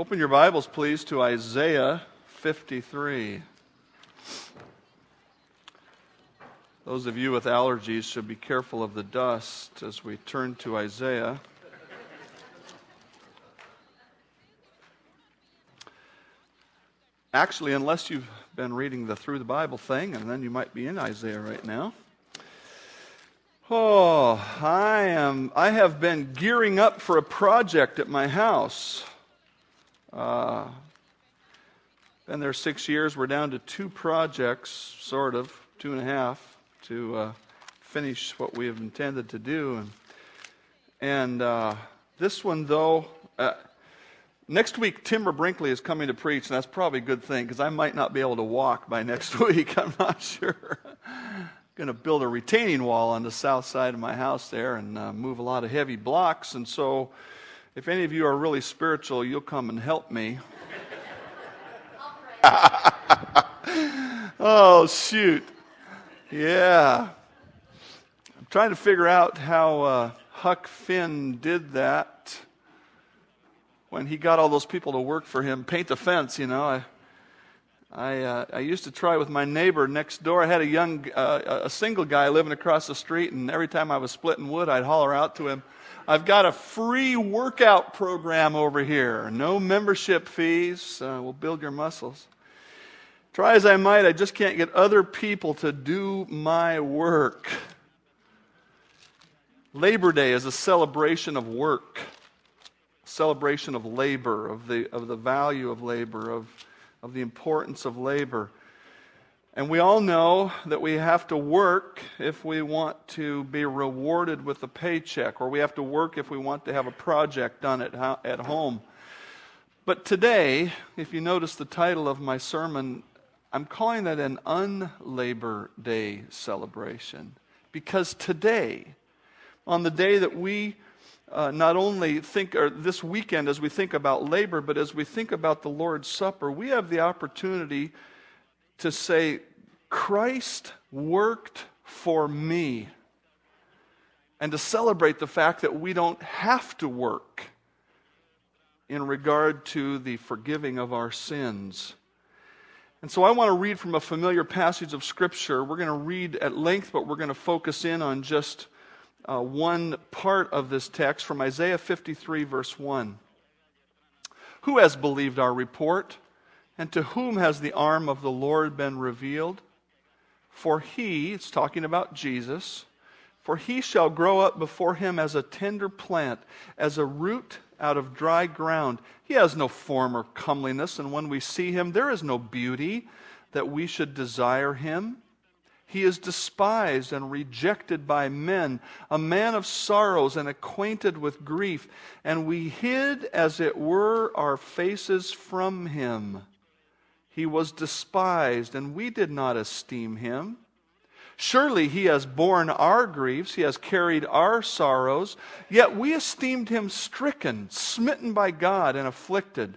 Open your Bibles, please, to Isaiah 53. Those of you with allergies should be careful of the dust as we turn to Isaiah. Actually, unless you've been reading the Through the Bible thing, and then you might be in Isaiah right now. Oh, I am I have been gearing up for a project at my house. Uh, been there six years. We're down to two projects, sort of, two and a half, to uh, finish what we have intended to do. And, and uh, this one, though, uh, next week, Timber Brinkley is coming to preach, and that's probably a good thing because I might not be able to walk by next week. I'm not sure. going to build a retaining wall on the south side of my house there and uh, move a lot of heavy blocks. And so if any of you are really spiritual, you'll come and help me. oh, shoot. Yeah. I'm trying to figure out how uh, Huck Finn did that when he got all those people to work for him, paint the fence, you know. I, I, uh, I used to try with my neighbor next door. I had a young, uh, a single guy living across the street, and every time I was splitting wood, I'd holler out to him, I've got a free workout program over here. No membership fees. Uh, we'll build your muscles. Try as I might, I just can't get other people to do my work. Labor Day is a celebration of work, celebration of labor, of the, of the value of labor, of, of the importance of labor. And we all know that we have to work if we want to be rewarded with a paycheck, or we have to work if we want to have a project done at, at home. But today, if you notice the title of my sermon, I'm calling that an Unlabor Day celebration. Because today, on the day that we uh, not only think, or this weekend as we think about labor, but as we think about the Lord's Supper, we have the opportunity to say, Christ worked for me. And to celebrate the fact that we don't have to work in regard to the forgiving of our sins. And so I want to read from a familiar passage of Scripture. We're going to read at length, but we're going to focus in on just uh, one part of this text from Isaiah 53, verse 1. Who has believed our report? And to whom has the arm of the Lord been revealed? For he, it's talking about Jesus, for he shall grow up before him as a tender plant, as a root out of dry ground. He has no form or comeliness, and when we see him, there is no beauty that we should desire him. He is despised and rejected by men, a man of sorrows and acquainted with grief, and we hid, as it were, our faces from him. He was despised, and we did not esteem him. Surely he has borne our griefs, he has carried our sorrows, yet we esteemed him stricken, smitten by God, and afflicted.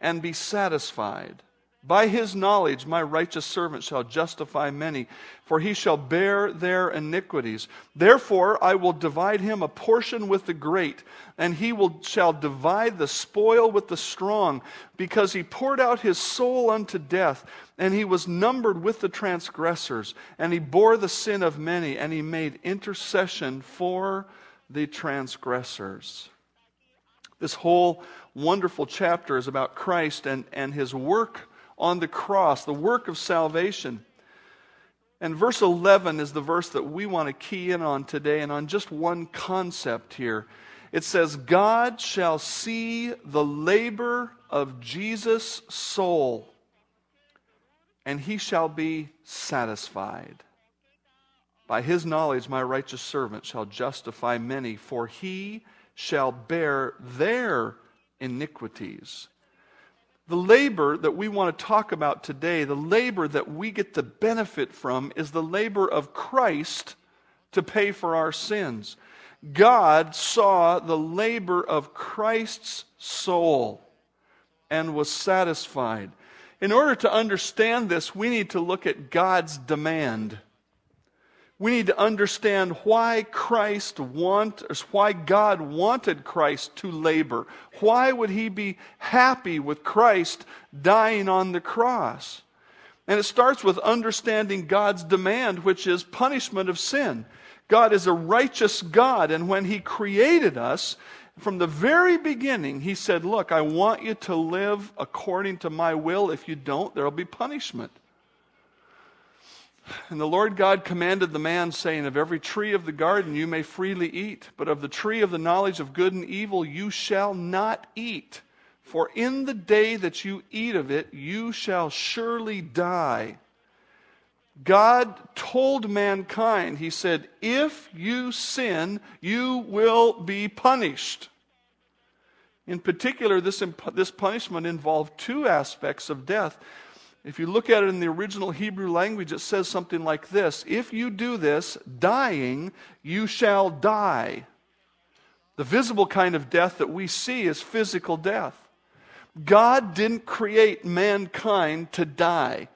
and be satisfied. By his knowledge, my righteous servant shall justify many, for he shall bear their iniquities. Therefore, I will divide him a portion with the great, and he will, shall divide the spoil with the strong, because he poured out his soul unto death, and he was numbered with the transgressors, and he bore the sin of many, and he made intercession for the transgressors. This whole wonderful chapter is about Christ and, and his work on the cross, the work of salvation. And verse 11 is the verse that we want to key in on today and on just one concept here. It says, God shall see the labor of Jesus' soul, and he shall be satisfied. By his knowledge, my righteous servant shall justify many, for he shall bear their iniquities. The labor that we want to talk about today, the labor that we get the benefit from, is the labor of Christ to pay for our sins. God saw the labor of Christ's soul and was satisfied. In order to understand this, we need to look at God's demand we need to understand why Christ want, why God wanted Christ to labor. Why would he be happy with Christ dying on the cross? And it starts with understanding God's demand, which is punishment of sin. God is a righteous God, and when he created us, from the very beginning, he said, Look, I want you to live according to my will. If you don't, there will be punishment. And the Lord God commanded the man, saying, Of every tree of the garden you may freely eat, but of the tree of the knowledge of good and evil you shall not eat. For in the day that you eat of it, you shall surely die. God told mankind, He said, If you sin, you will be punished. In particular, this, this punishment involved two aspects of death. If you look at it in the original Hebrew language, it says something like this If you do this, dying, you shall die. The visible kind of death that we see is physical death. God didn't create mankind to die.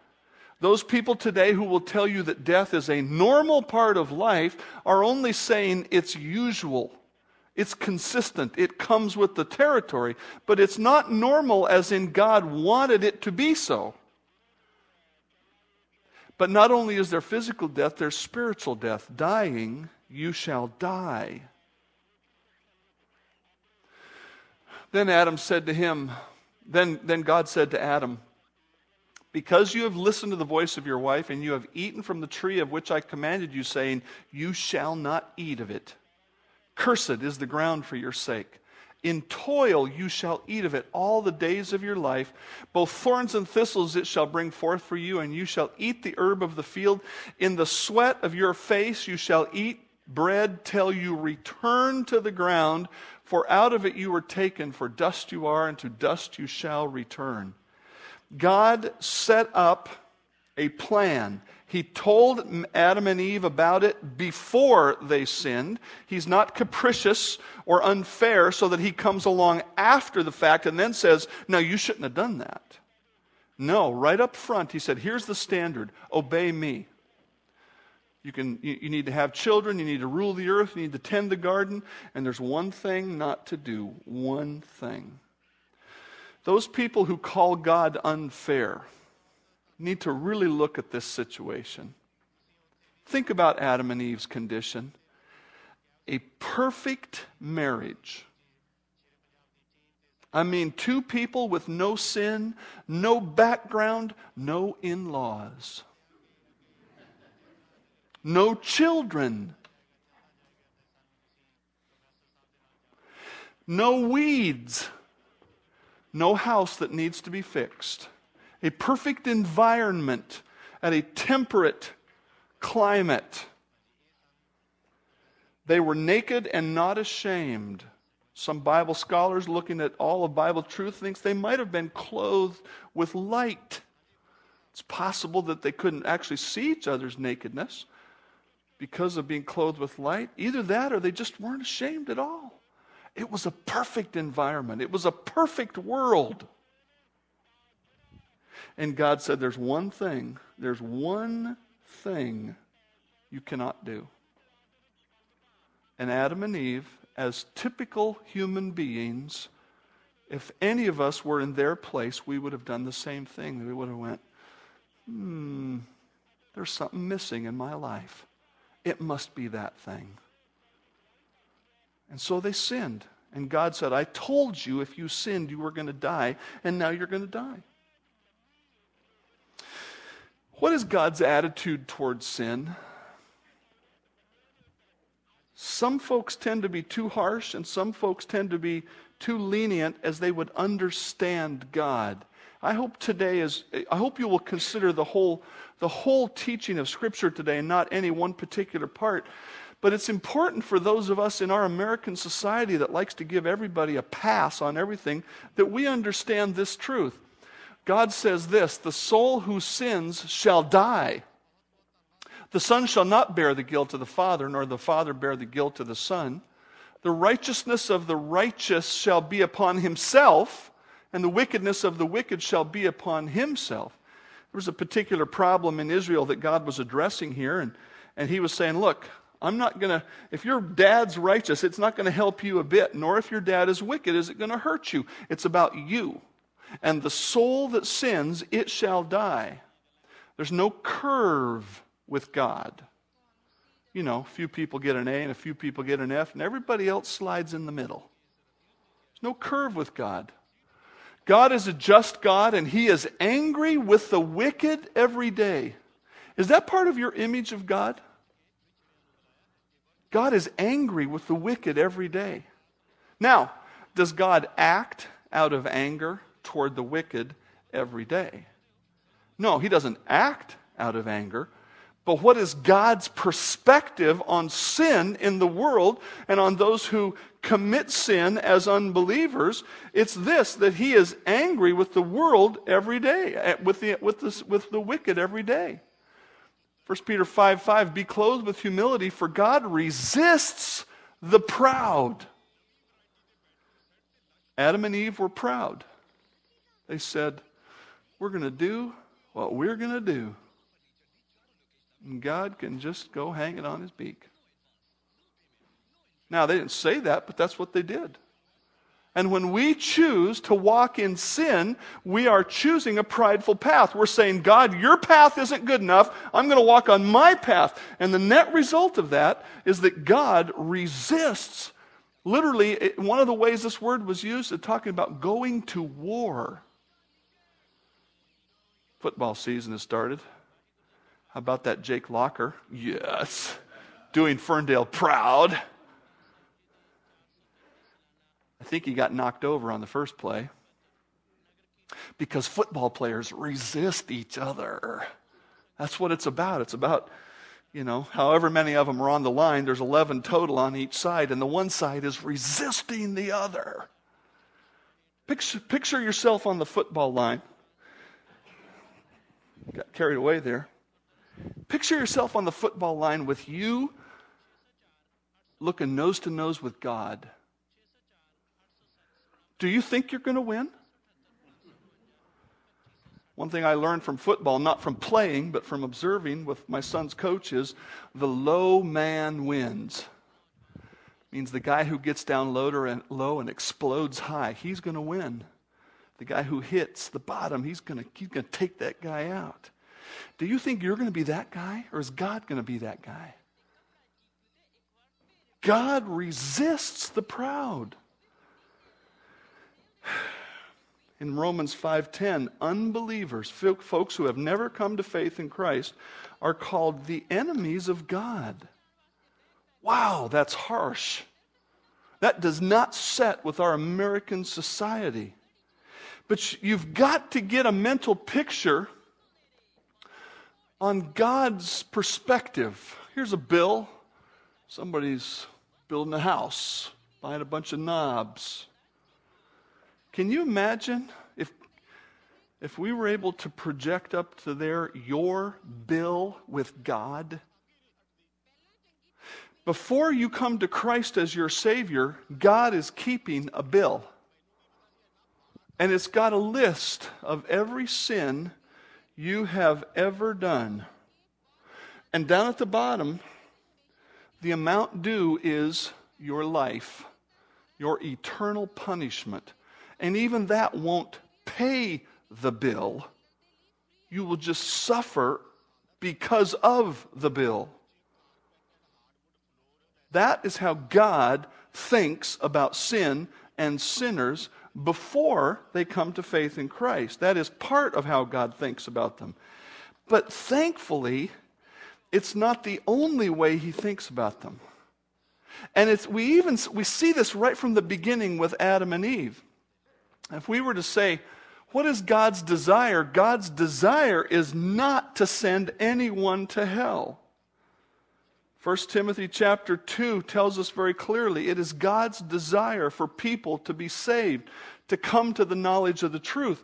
Those people today who will tell you that death is a normal part of life are only saying it's usual. It's consistent. It comes with the territory. But it's not normal as in God wanted it to be so. But not only is there physical death, there's spiritual death. Dying, you shall die. Then Adam said to him, then, then God said to Adam, Because you have listened to the voice of your wife, and you have eaten from the tree of which I commanded you, saying, You shall not eat of it. Cursed is the ground for your sake. In toil you shall eat of it all the days of your life. Both thorns and thistles it shall bring forth for you, and you shall eat the herb of the field. In the sweat of your face you shall eat bread till you return to the ground, for out of it you were taken, for dust you are, and to dust you shall return. God set up a plan he told Adam and Eve about it before they sinned. He's not capricious or unfair so that he comes along after the fact and then says, No, you shouldn't have done that. No, right up front, he said, Here's the standard obey me. You, can, you, you need to have children, you need to rule the earth, you need to tend the garden, and there's one thing not to do. One thing. Those people who call God unfair, need to really look at this situation. Think about Adam and Eve's condition. A perfect marriage. I mean, two people with no sin, no background, no in laws, no children, no weeds, no house that needs to be fixed a perfect environment at a temperate climate. They were naked and not ashamed. Some Bible scholars looking at all of Bible truth thinks they might have been clothed with light. It's possible that they couldn't actually see each other's nakedness because of being clothed with light. Either that or they just weren't ashamed at all. It was a perfect environment. It was a perfect world. And God said, There's one thing, there's one thing you cannot do. And Adam and Eve, as typical human beings, if any of us were in their place, we would have done the same thing. We would have went, hmm, there's something missing in my life. It must be that thing. And so they sinned. And God said, I told you if you sinned, you were going to die, and now you're going to die. What is God's attitude towards sin? Some folks tend to be too harsh, and some folks tend to be too lenient as they would understand God. I hope today is I hope you will consider the whole the whole teaching of scripture today and not any one particular part. But it's important for those of us in our American society that likes to give everybody a pass on everything that we understand this truth. God says this the soul who sins shall die. The Son shall not bear the guilt of the Father, nor the Father bear the guilt of the Son. The righteousness of the righteous shall be upon himself, and the wickedness of the wicked shall be upon himself. There was a particular problem in Israel that God was addressing here, and, and he was saying, Look, I'm not going to, if your dad's righteous, it's not going to help you a bit, nor if your dad is wicked, is it going to hurt you. It's about you. And the soul that sins, it shall die. There's no curve with God. You know, a few people get an A and a few people get an F, and everybody else slides in the middle. There's no curve with God. God is a just God, and He is angry with the wicked every day. Is that part of your image of God? God is angry with the wicked every day. Now, does God act out of anger toward the wicked every day? No, He doesn't act out of anger. But what is God's perspective on sin in the world and on those who commit sin as unbelievers? It's this that He is angry with the world every day, eh, with the, with the, with the wicked every day. 1 Peter 5 5, be clothed with humility, for God resists the proud. Adam and Eve were proud. They said, We're going to do what we're going to do. And God can just go hang it on his beak. Now, they didn't say that, but that's what they did. And when we choose to walk in sin, we are choosing a prideful path. We're saying, God, your path isn't good enough. I'm going to walk on my path. And the net result of that is that God resists. Literally, one of the ways this word was used is talking about going to war. Football season has started. How about that Jake Locker? Yes. Doing Ferndale proud. I think he got knocked over on the first play because football players resist each other. That's what it's about. It's about, you know, however many of them are on the line, there's 11 total on each side, and the one side is resisting the other. Picture, picture yourself on the football line. Got carried away there. Picture yourself on the football line with you looking nose to nose with God. Do you think you're going to win? One thing I learned from football, not from playing, but from observing with my son's coach, is the low man wins. Means the guy who gets down low and low and explodes high, he's going to win. The guy who hits the bottom, he's going he's going to take that guy out. Do you think you're going to be that guy, or is God going to be that guy? God resists the proud. In Romans 5:10, unbelievers, folks who have never come to faith in Christ, are called the enemies of God. Wow, that's harsh. That does not set with our American society. But you've got to get a mental picture on God's perspective. Here's a bill. Somebody's building a house, buying a bunch of knobs. Can you imagine if, if we were able to project up to there your bill with God? Before you come to Christ as your Savior, God is keeping a bill. And it's got a list of every sin you have ever done. And down at the bottom, the amount due is your life, your eternal punishment. And even that won't pay the bill. You will just suffer because of the bill. That is how God thinks about sin and sinners before they come to faith in Christ. That is part of how God thinks about them. But thankfully, it's not the only way he thinks about them. And it's, we even we see this right from the beginning with Adam and Eve. If we were to say, what is God's desire? God's desire is not to send anyone to hell. 1 Timothy chapter 2 tells us very clearly it is God's desire for people to be saved, to come to the knowledge of the truth.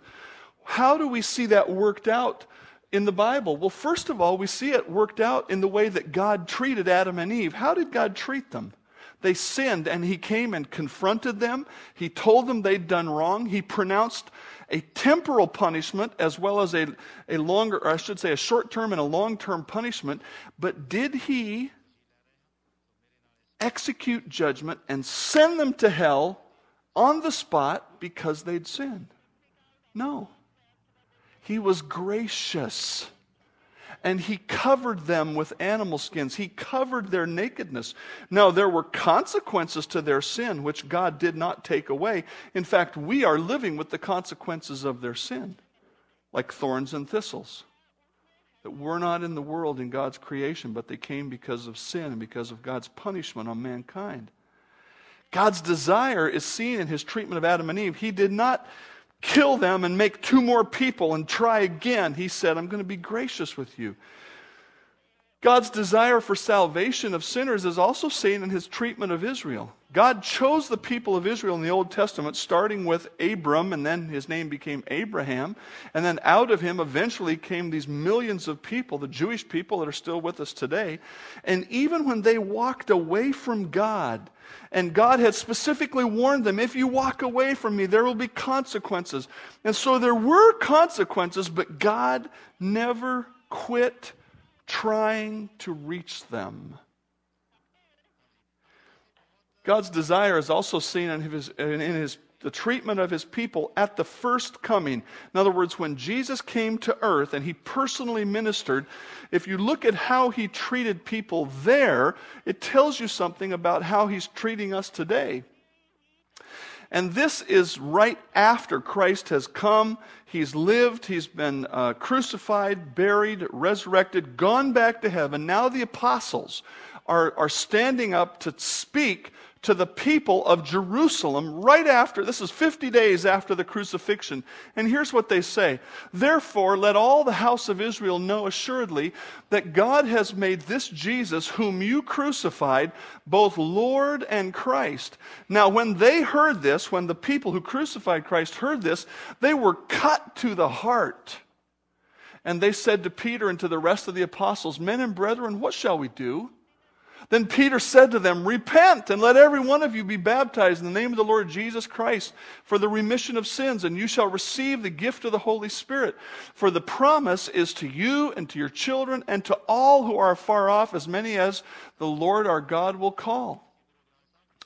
How do we see that worked out in the Bible? Well, first of all, we see it worked out in the way that God treated Adam and Eve. How did God treat them? They sinned, and He came and confronted them. He told them they'd done wrong. He pronounced a temporal punishment as well as a, a longer, or I should say, a short term and a long term punishment. But did He execute judgment and send them to hell on the spot because they'd sinned. No. He was gracious. And he covered them with animal skins. He covered their nakedness. Now, there were consequences to their sin, which God did not take away. In fact, we are living with the consequences of their sin, like thorns and thistles that were not in the world in God's creation, but they came because of sin and because of God's punishment on mankind. God's desire is seen in his treatment of Adam and Eve. He did not kill them and make two more people and try again. He said, I'm going to be gracious with you. God's desire for salvation of sinners is also seen in his treatment of Israel. God chose the people of Israel in the Old Testament, starting with Abram, and then his name became Abraham. And then out of him eventually came these millions of people, the Jewish people that are still with us today. And even when they walked away from God, and God had specifically warned them if you walk away from me, there will be consequences. And so there were consequences, but God never quit trying to reach them. God's desire is also seen in his, in his the treatment of his people at the first coming. In other words, when Jesus came to earth and he personally ministered, if you look at how he treated people there, it tells you something about how he's treating us today. And this is right after Christ has come. He's lived, he's been uh, crucified, buried, resurrected, gone back to heaven. Now the apostles are, are standing up to speak to the people of Jerusalem right after, this is 50 days after the crucifixion. And here's what they say Therefore, let all the house of Israel know assuredly that God has made this Jesus, whom you crucified, both Lord and Christ. Now, when they heard this, when the people who crucified Christ heard this, they were cut to the heart. And they said to Peter and to the rest of the apostles, Men and brethren, what shall we do? Then Peter said to them, Repent and let every one of you be baptized in the name of the Lord Jesus Christ for the remission of sins, and you shall receive the gift of the Holy Spirit. For the promise is to you and to your children and to all who are far off, as many as the Lord our God will call.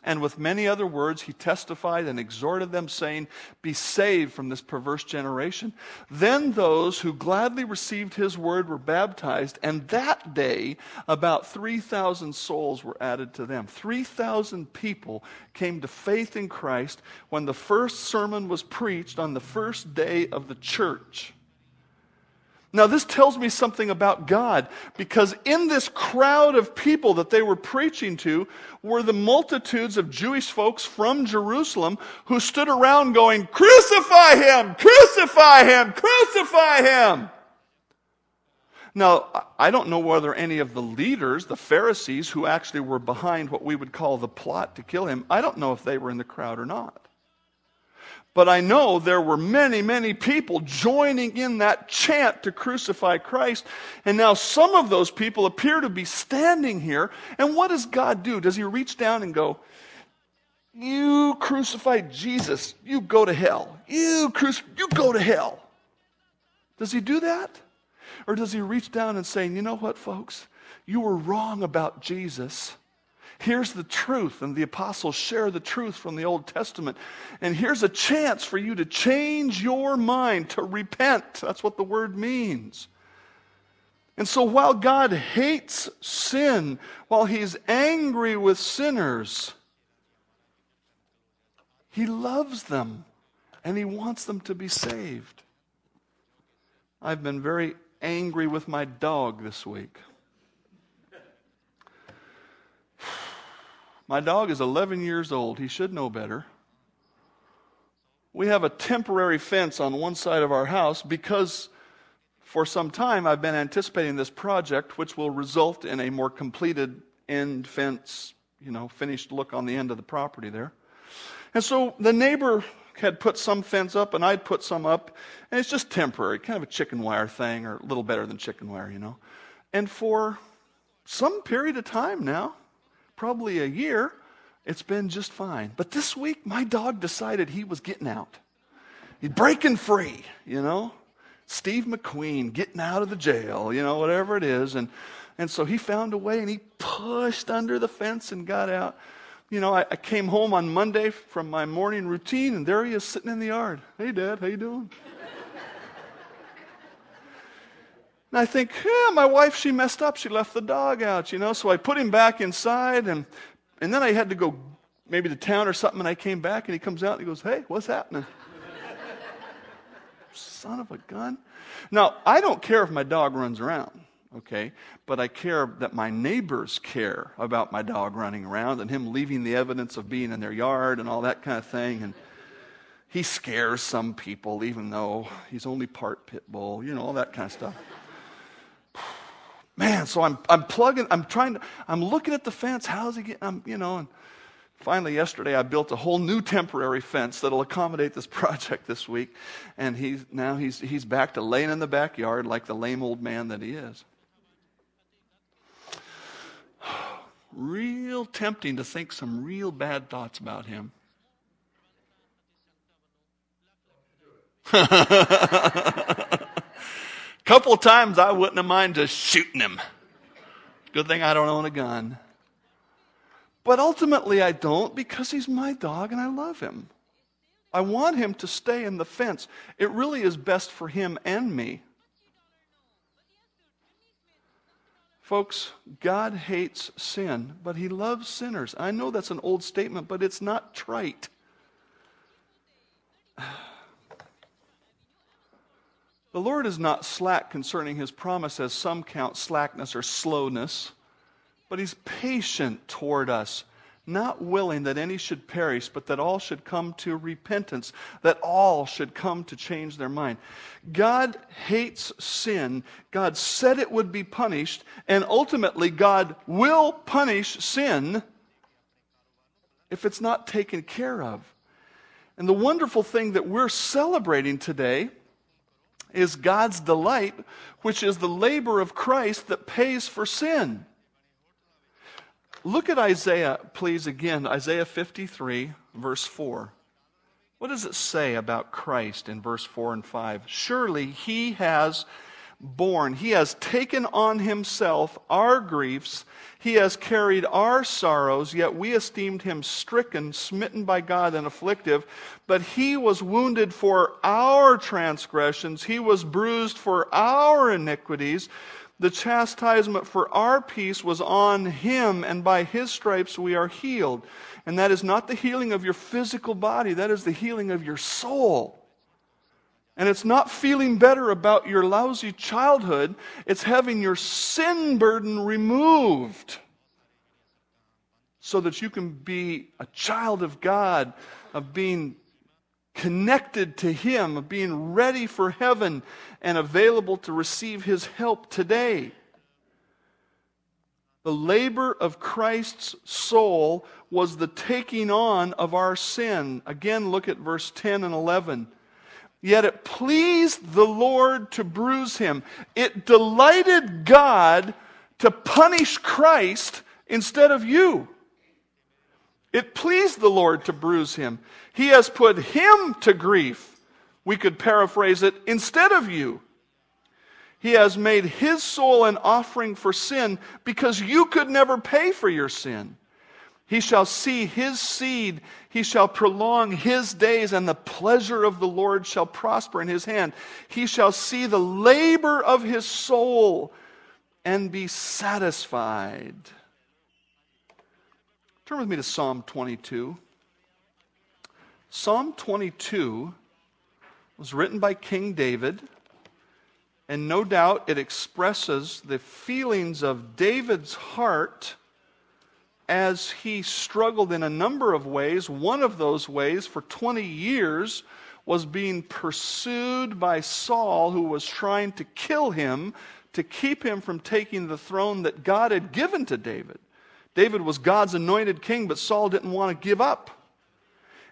And with many other words, he testified and exhorted them, saying, Be saved from this perverse generation. Then those who gladly received his word were baptized, and that day about 3,000 souls were added to them. 3,000 people came to faith in Christ when the first sermon was preached on the first day of the church. Now, this tells me something about God because in this crowd of people that they were preaching to were the multitudes of Jewish folks from Jerusalem who stood around going, Crucify him! Crucify him! Crucify him! Now, I don't know whether any of the leaders, the Pharisees, who actually were behind what we would call the plot to kill him, I don't know if they were in the crowd or not. But I know there were many, many people joining in that chant to crucify Christ. And now some of those people appear to be standing here. And what does God do? Does he reach down and go, You crucified Jesus. You go to hell. You, cruci- you go to hell. Does he do that? Or does he reach down and say, you know what, folks? You were wrong about Jesus. Here's the truth, and the apostles share the truth from the Old Testament. And here's a chance for you to change your mind, to repent. That's what the word means. And so while God hates sin, while he's angry with sinners, he loves them and he wants them to be saved. I've been very angry with my dog this week. My dog is 11 years old. He should know better. We have a temporary fence on one side of our house because for some time I've been anticipating this project, which will result in a more completed end fence, you know, finished look on the end of the property there. And so the neighbor had put some fence up and I'd put some up, and it's just temporary, kind of a chicken wire thing, or a little better than chicken wire, you know. And for some period of time now, probably a year, it's been just fine. But this week, my dog decided he was getting out. He's breaking free, you know. Steve McQueen getting out of the jail, you know, whatever it is. And, and so he found a way and he pushed under the fence and got out. You know, I, I came home on Monday from my morning routine and there he is sitting in the yard. Hey, Dad, how you doing? And I think, yeah, my wife, she messed up. She left the dog out, you know. So I put him back inside, and, and then I had to go maybe to town or something, and I came back, and he comes out and he goes, hey, what's happening? Son of a gun. Now, I don't care if my dog runs around, okay? But I care that my neighbors care about my dog running around and him leaving the evidence of being in their yard and all that kind of thing. And he scares some people, even though he's only part pit bull, you know, all that kind of stuff man, so I'm, I'm plugging, I'm trying to, I'm looking at the fence. How's he getting, I'm, you know, and finally yesterday I built a whole new temporary fence that'll accommodate this project this week. And he's, now he's, he's back to laying in the backyard like the lame old man that he is. Real tempting to think some real bad thoughts about him. couple times I wouldn't have minded just shooting him. Good thing I don't own a gun. But ultimately, I don't because he's my dog and I love him. I want him to stay in the fence. It really is best for him and me. Folks, God hates sin, but he loves sinners. I know that's an old statement, but it's not trite. The Lord is not slack concerning his promise, as some count slackness or slowness, but he's patient toward us, not willing that any should perish, but that all should come to repentance, that all should come to change their mind. God hates sin. God said it would be punished, and ultimately, God will punish sin if it's not taken care of. And the wonderful thing that we're celebrating today is God's delight, which is the labor of Christ that pays for sin. Look at Isaiah, please, again, Isaiah 53, verse 4. What does it say about Christ in verse 4 and 5? Surely he has borne, he has taken on himself our griefs he has carried our sorrows, yet we esteemed him stricken, smitten by God, and afflictive. But he was wounded for our transgressions, he was bruised for our iniquities. The chastisement for our peace was on him, and by his stripes we are healed. And that is not the healing of your physical body, that is the healing of your soul. And it's not feeling better about your lousy childhood, it's having your sin burden removed so that you can be a child of God, of being connected to Him, of being ready for heaven and available to receive His help today. The labor of Christ's soul was the taking on of our sin. Again, look at verse 10 and 11. Yet it pleased the Lord to bruise him. It delighted God to punish Christ instead of you. It pleased the Lord to bruise him. He has put him to grief. We could paraphrase it instead of you. He has made his soul an offering for sin because you could never pay for your sin. He shall see his seed, he shall prolong his days, and the pleasure of the Lord shall prosper in his hand. He shall see the labor of his soul and be satisfied. Turn with me to Psalm 22. Psalm 22 was written by King David, and no doubt it expresses the feelings of David's heart as he struggled in a number of ways. One of those ways, for 20 years, was being pursued by Saul, who was trying to kill him to keep him from taking the throne that God had given to David. David was God's anointed king, but Saul didn't want to give up.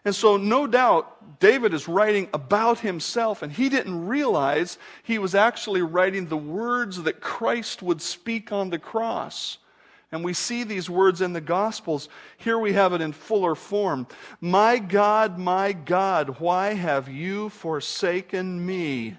And so, no doubt, David is writing about himself, and he didn't realize he was actually writing the words that Christ would speak on the cross. And we see these words in the Gospels. Here we have it in fuller form. My God, my God, why have you forsaken me?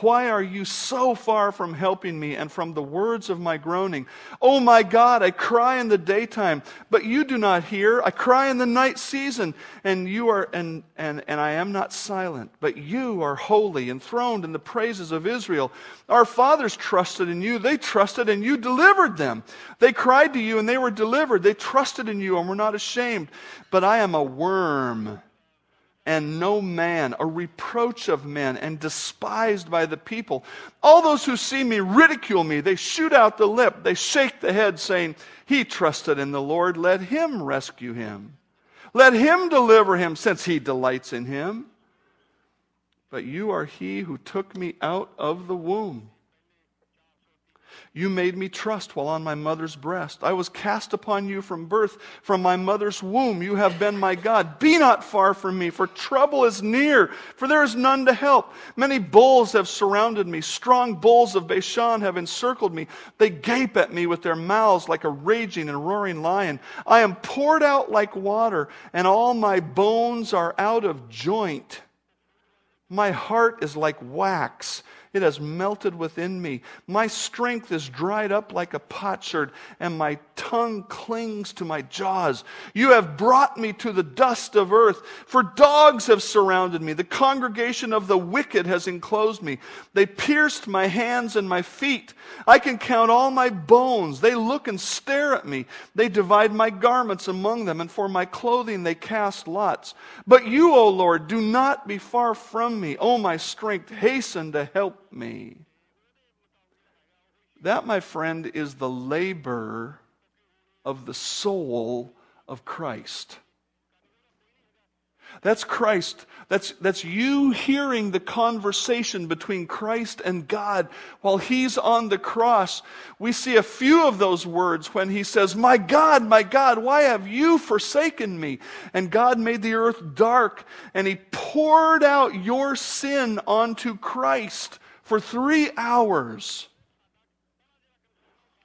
Why are you so far from helping me and from the words of my groaning? Oh my God, I cry in the daytime, but you do not hear. I cry in the night season, and you are and and, and I am not silent, but you are holy, enthroned in the praises of Israel. Our fathers trusted in you, they trusted and you delivered them. They cried to you and they were delivered. They trusted in you and were not ashamed. But I am a worm and no man, a reproach of men, and despised by the people. All those who see me ridicule me. They shoot out the lip. They shake the head, saying, He trusted in the Lord. Let him rescue him. Let him deliver him, since he delights in him. But you are he who took me out of the womb. You made me trust while on my mother's breast. I was cast upon you from birth, from my mother's womb. You have been my God. Be not far from me, for trouble is near, for there is none to help. Many bulls have surrounded me. Strong bulls of Bashan have encircled me. They gape at me with their mouths like a raging and roaring lion. I am poured out like water, and all my bones are out of joint. My heart is like wax it has melted within me. My strength is dried up like a potsherd, and my tongue clings to my jaws. You have brought me to the dust of earth, for dogs have surrounded me. The congregation of the wicked has enclosed me. They pierced my hands and my feet. I can count all my bones. They look and stare at me. They divide my garments among them, and for my clothing they cast lots. But you, O Lord, do not be far from me. O my strength, hasten to help me. That, my friend, is the labor of the soul of Christ. That's Christ. That's, that's you hearing the conversation between Christ and God while he's on the cross. We see a few of those words when he says, My God, my God, why have you forsaken me? And God made the earth dark and he poured out your sin onto Christ for three hours.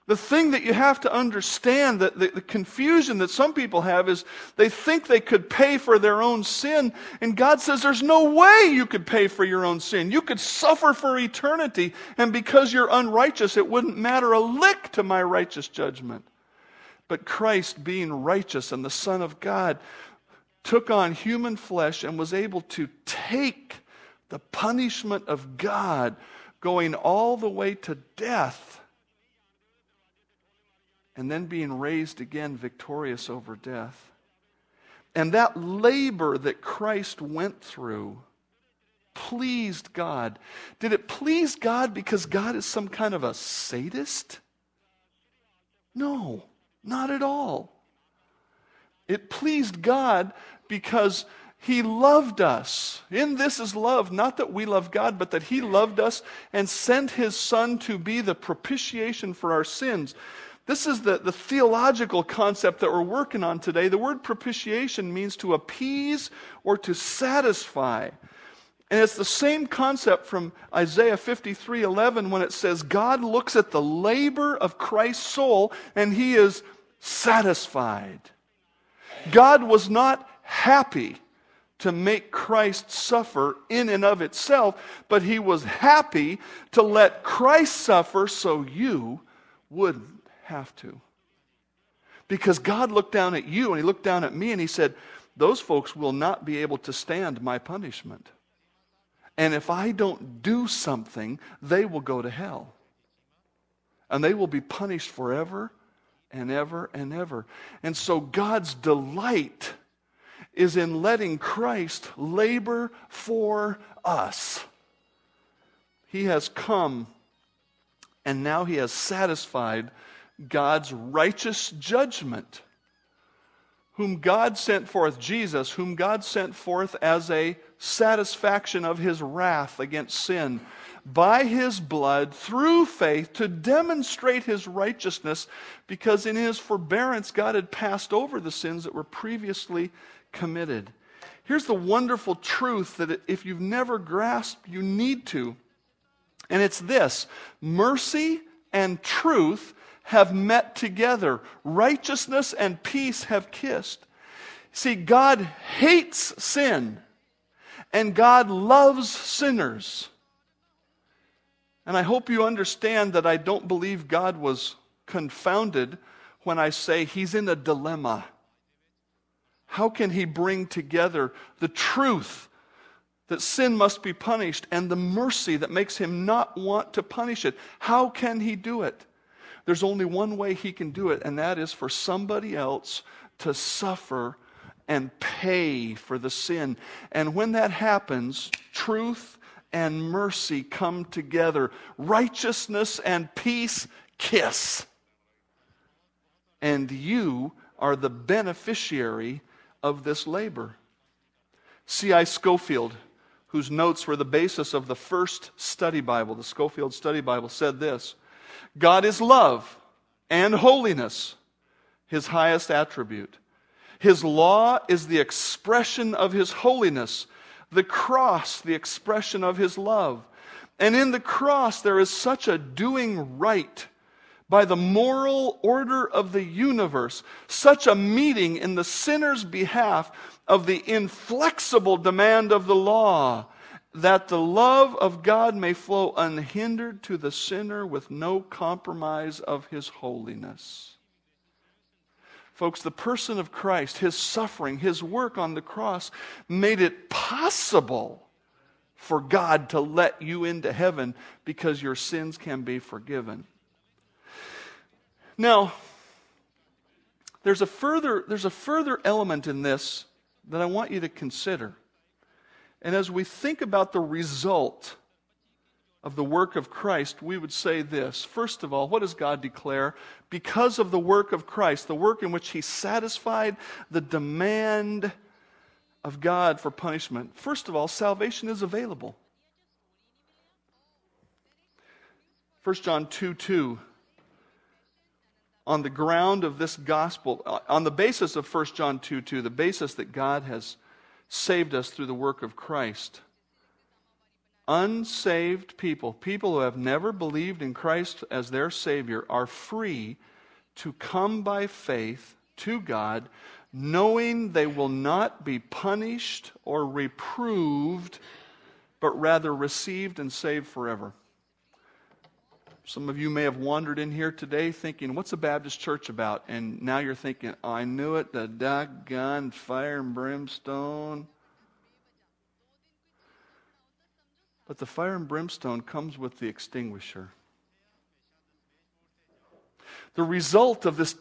The thing that you have to understand, that the, the, confusion that some people have is they think they could pay for their own sin, and God says there's no way you could pay for your own sin. You could suffer for eternity, and because you're unrighteous, it wouldn't matter a lick to my righteous judgment. But Christ, being righteous and the Son of God, took on human flesh and was able to take the punishment of God going all the way to death and then being raised again victorious over death. And that labor that Christ went through pleased God. Did it please God because God is some kind of a sadist? No, not at all. It pleased God because he loved us. In this is love, not that we love God, but that He loved us and sent His Son to be the propitiation for our sins. This is the, the theological concept that we're working on today. The word propitiation means to appease or to satisfy. And it's the same concept from Isaiah 53 11 when it says, God looks at the labor of Christ's soul and he is satisfied. God was not happy to make Christ suffer in and of itself, but he was happy to let Christ suffer so you wouldn't have to. Because God looked down at you and he looked down at me and he said, Those folks will not be able to stand my punishment. And if I don't do something, they will go to hell. And they will be punished forever and ever and ever. And so God's delight is in letting Christ labor for us. He has come and now he has satisfied God's righteous judgment. Whom God sent forth, Jesus, whom God sent forth as a satisfaction of his wrath against sin by his blood through faith to demonstrate his righteousness because in his forbearance God had passed over the sins that were previously committed. Here's the wonderful truth that if you've never grasped, you need to. And it's this mercy and truth have met together, righteousness and peace have kissed. See, God hates sin, and God loves sinners. And I hope you understand that I don't believe God was confounded when I say he's in a dilemma. How can he bring together the truth that sin must be punished and the mercy that makes him not want to punish it? How can he do it? There's only one way he can do it, and that is for somebody else to suffer and pay for the sin. And when that happens, truth and mercy come together, righteousness and peace kiss. And you are the beneficiary of this labor. C.I. Scofield, whose notes were the basis of the first study Bible, the Scofield Study Bible, said this God is love and holiness, his highest attribute. His law is the expression of his holiness, the cross, the expression of his love. And in the cross, there is such a doing right by the moral order of the universe, such a meeting in the sinner's behalf of the inflexible demand of the law, that the love of God may flow unhindered to the sinner with no compromise of his holiness. Folks, the person of Christ, his suffering, his work on the cross made it possible for God to let you into heaven because your sins can be forgiven. Now, there's a further, there's a further element in this that I want you to consider. And as we think about the result of the work of Christ, we would say this. First of all, what does God declare? Because of the work of Christ, the work in which He satisfied the demand of God for punishment, first of all, salvation is available. 1 John 2 2 on the ground of this gospel, uh, on the basis of 1 John 2 2, the basis that God has saved us through the work of Christ. Unsaved people, people who have never believed in Christ as their Savior, are free to come by faith to God, knowing they will not be punished or reproved, but rather received and saved forever. Some of you may have wandered in here today thinking, what's a Baptist church about? And now you're thinking, I knew it, the doggone fire and brimstone. But the fire and brimstone comes with the extinguisher. The result of this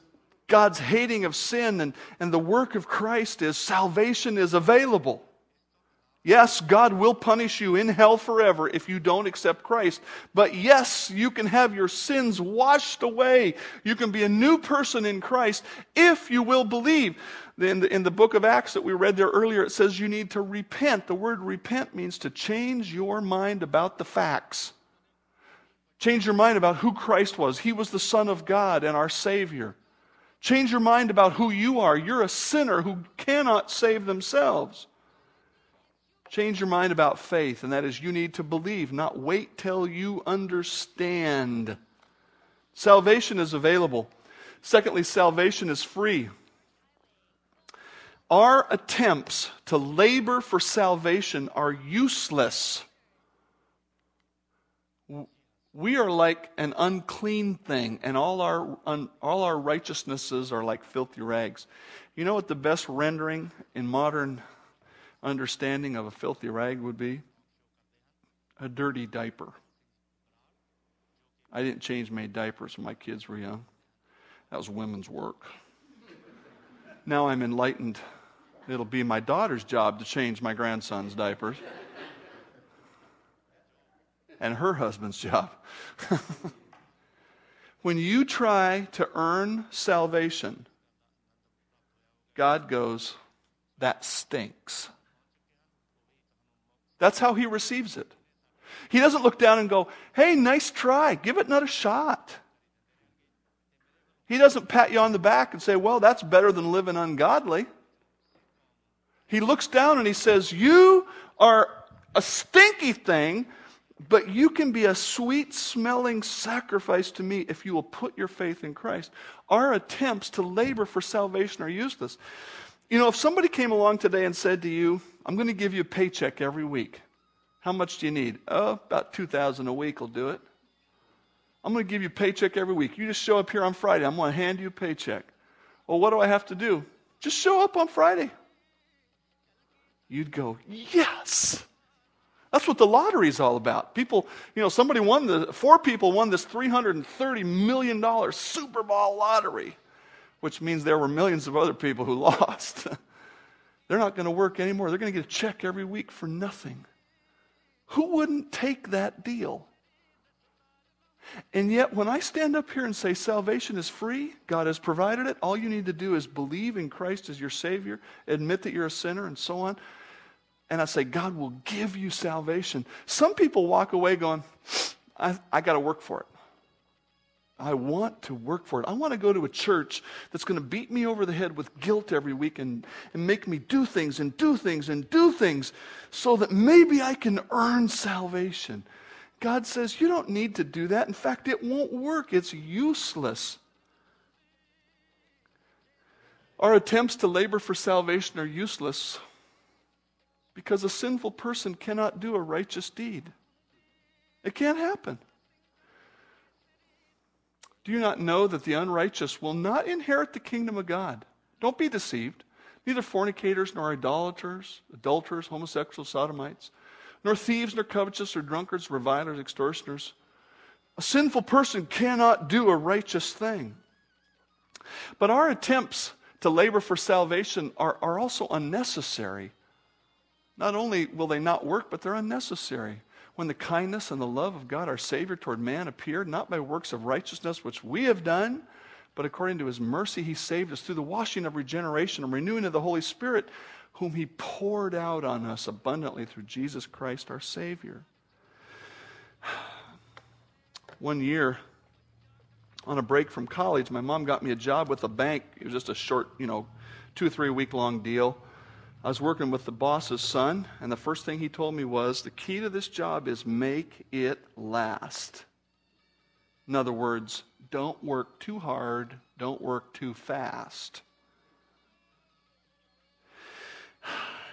God's hating of sin and, and the work of Christ is salvation is available. Yes, God will punish you in hell forever if you don't accept Christ. But yes, you can have your sins washed away. You can be a new person in Christ if you will believe. In the, in the book of Acts that we read there earlier, it says you need to repent. The word repent means to change your mind about the facts. Change your mind about who Christ was. He was the Son of God and our Savior. Change your mind about who you are. You're a sinner who cannot save themselves. Change your mind about faith, and that is you need to believe, not wait till you understand. Salvation is available. Secondly, salvation is free. Our attempts to labor for salvation are useless. We are like an unclean thing, and all our, un, all our righteousnesses are like filthy rags. You know what the best rendering in modern understanding of a filthy rag would be? A dirty diaper. I didn't change my diapers when my kids were young. That was women's work. Now I'm enlightened. It'll be my daughter's job to change my grandson's diapers. and her husband's job. when you try to earn salvation, God goes, that stinks. That's how he receives it. He doesn't look down and go, hey, nice try, give it another shot. He doesn't pat you on the back and say, well, that's better than living ungodly. He looks down and he says, You are a stinky thing, but you can be a sweet smelling sacrifice to me if you will put your faith in Christ. Our attempts to labor for salvation are useless. You know, if somebody came along today and said to you, I'm going to give you a paycheck every week. How much do you need? Oh, about 2000 a week will do it. I'm going to give you a paycheck every week. You just show up here on Friday. I'm going to hand you a paycheck. Well, what do I have to do? Just show up on Friday. You'd go, yes. That's what the lottery is all about. People, you know, somebody won the, four people won this $330 million Super Bowl lottery, which means there were millions of other people who lost. They're not going to work anymore. They're going to get a check every week for nothing. Who wouldn't take that deal? And yet, when I stand up here and say salvation is free, God has provided it, all you need to do is believe in Christ as your Savior, admit that you're a sinner, and so on. And I say, God will give you salvation. Some people walk away going, I, I got to work for it. I want to work for it. I want to go to a church that's going to beat me over the head with guilt every week and, and make me do things and do things and do things so that maybe I can earn salvation. God says, You don't need to do that. In fact, it won't work, it's useless. Our attempts to labor for salvation are useless because a sinful person cannot do a righteous deed. It can't happen. Do you not know that the unrighteous will not inherit the kingdom of God? Don't be deceived. Neither fornicators, nor idolaters, adulterers, homosexuals, sodomites nor thieves, nor covetous, or drunkards, revilers, extortioners. A sinful person cannot do a righteous thing. But our attempts to labor for salvation are, are also unnecessary. Not only will they not work, but they're unnecessary. When the kindness and the love of God, our Savior, toward man appeared, not by works of righteousness which we have done, but according to his mercy, he saved us through the washing of regeneration and renewing of the Holy Spirit whom he poured out on us abundantly through Jesus Christ our Savior. One year, on a break from college, my mom got me a job with a bank. It was just a short, you know, two or three week long deal. I was working with the boss's son, and the first thing he told me was the key to this job is make it last. In other words, don't work too hard, don't work too fast.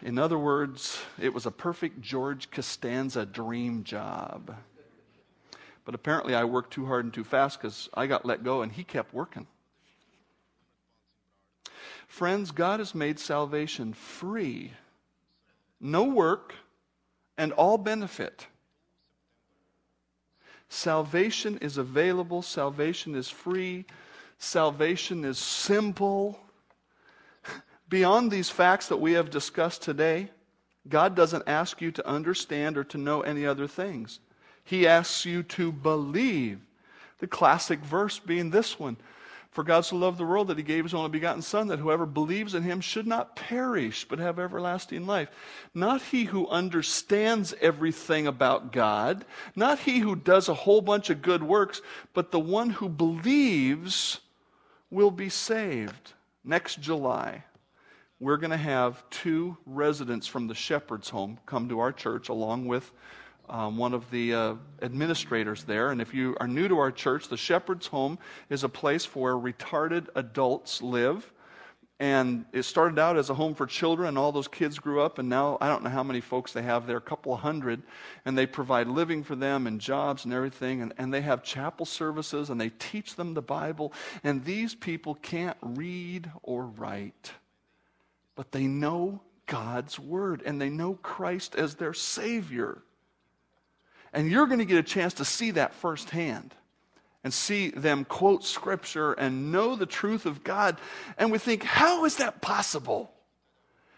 In other words, it was a perfect George Costanza dream job. But apparently, I worked too hard and too fast because I got let go and he kept working. Friends, God has made salvation free, no work, and all benefit. Salvation is available, salvation is free, salvation is simple. Beyond these facts that we have discussed today, God doesn't ask you to understand or to know any other things. He asks you to believe. The classic verse being this one For God so loved the world that he gave his only begotten Son, that whoever believes in him should not perish, but have everlasting life. Not he who understands everything about God, not he who does a whole bunch of good works, but the one who believes will be saved. Next July, we're going to have two residents from the shepherd's home come to our church along with um, one of the uh, administrators there. And if you are new to our church, the shepherd's home is a place where retarded adults live. And it started out as a home for children, and all those kids grew up, and now I don't know how many folks they have there, a couple hundred, and they provide living for them and jobs and everything, and, and they have chapel services, and they teach them the Bible. And these people can't read or write, but they know God's Word, and they know Christ as their Savior. And you're going to get a chance to see that firsthand and see them quote scripture and know the truth of God. And we think, how is that possible?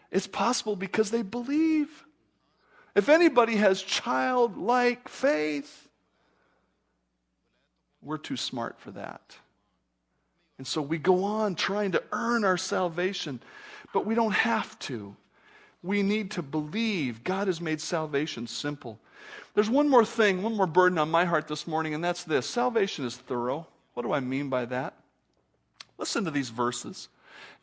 It's possible because they believe. If anybody has childlike faith, we're too smart for that. And so we go on trying to earn our salvation, but we don't have to. We need to believe God has made salvation simple. There's one more thing, one more burden on my heart this morning, and that's this salvation is thorough. What do I mean by that? Listen to these verses.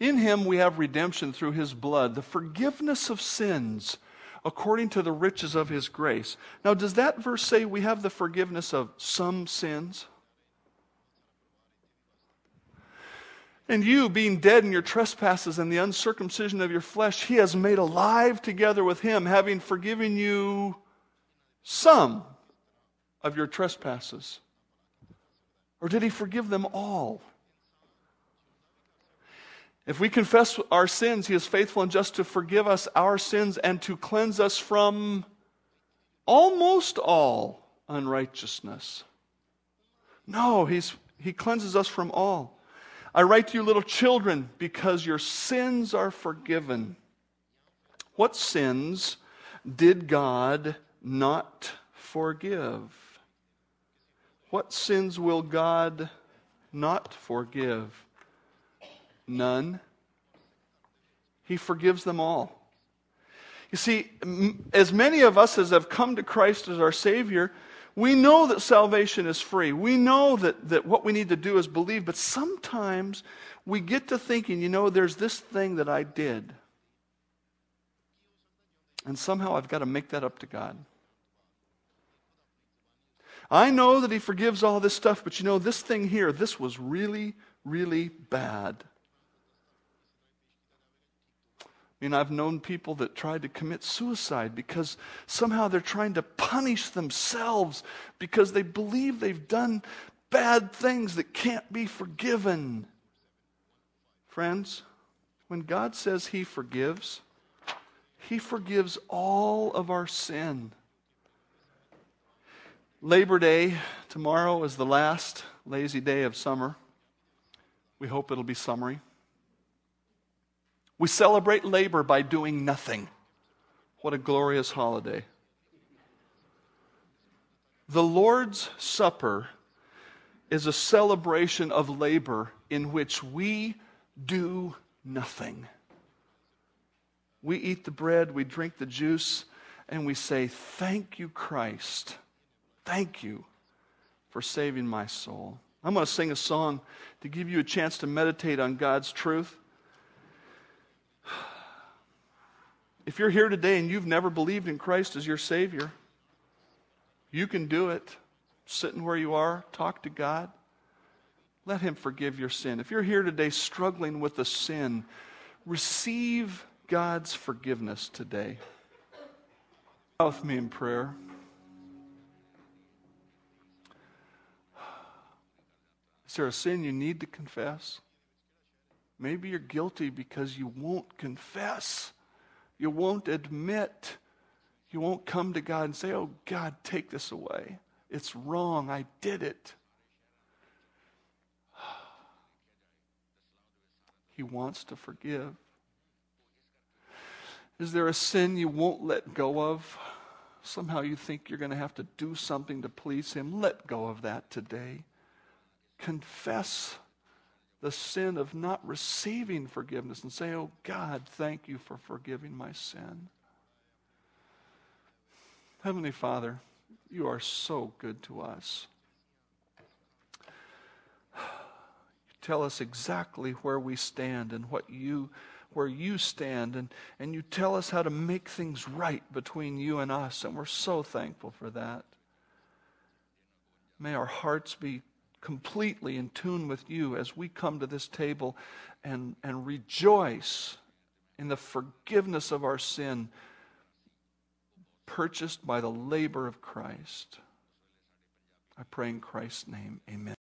In him we have redemption through his blood, the forgiveness of sins according to the riches of his grace. Now, does that verse say we have the forgiveness of some sins? And you, being dead in your trespasses and the uncircumcision of your flesh, he has made alive together with him, having forgiven you some of your trespasses? Or did he forgive them all? If we confess our sins, he is faithful and just to forgive us our sins and to cleanse us from almost all unrighteousness. No, he's, he cleanses us from all. I write to you, little children, because your sins are forgiven. What sins did God not forgive? What sins will God not forgive? None. He forgives them all. You see, as many of us as have come to Christ as our Savior, we know that salvation is free. We know that, that what we need to do is believe, but sometimes we get to thinking, you know, there's this thing that I did. And somehow I've got to make that up to God. I know that He forgives all this stuff, but you know, this thing here, this was really, really bad. I mean, I've known people that tried to commit suicide because somehow they're trying to punish themselves because they believe they've done bad things that can't be forgiven. Friends, when God says He forgives, He forgives all of our sin. Labor Day tomorrow is the last lazy day of summer. We hope it'll be summery. We celebrate labor by doing nothing. What a glorious holiday. The Lord's Supper is a celebration of labor in which we do nothing. We eat the bread, we drink the juice, and we say, Thank you, Christ Thank you for saving my soul. I'm going to sing a song to give you a chance to meditate on God's truth. If you're here today and you've never believed in Christ as your Savior, you can do it. Sitting where you are, talk to God. Let Him forgive your sin. If you're here today struggling with a sin, receive God's forgiveness today. With me in prayer. Is there a sin you need to confess? Maybe you're guilty because you won't confess. You won't admit. You won't come to God and say, Oh, God, take this away. It's wrong. I did it. He wants to forgive. Is there a sin you won't let go of? Somehow you think you're going to have to do something to please Him. Let go of that today confess the sin of not receiving forgiveness and say, Oh God, thank you for forgiving my sin. Heavenly Father, you are so good to us. You tell us exactly where we stand and what you where you stand and, and you tell us how to make things right between you and us, and we're so thankful for that. May our hearts be completely in tune with you as we come to this table and, and rejoice in the forgiveness of our sin purchased by the labor of Christ. I pray in Christ's name, amen.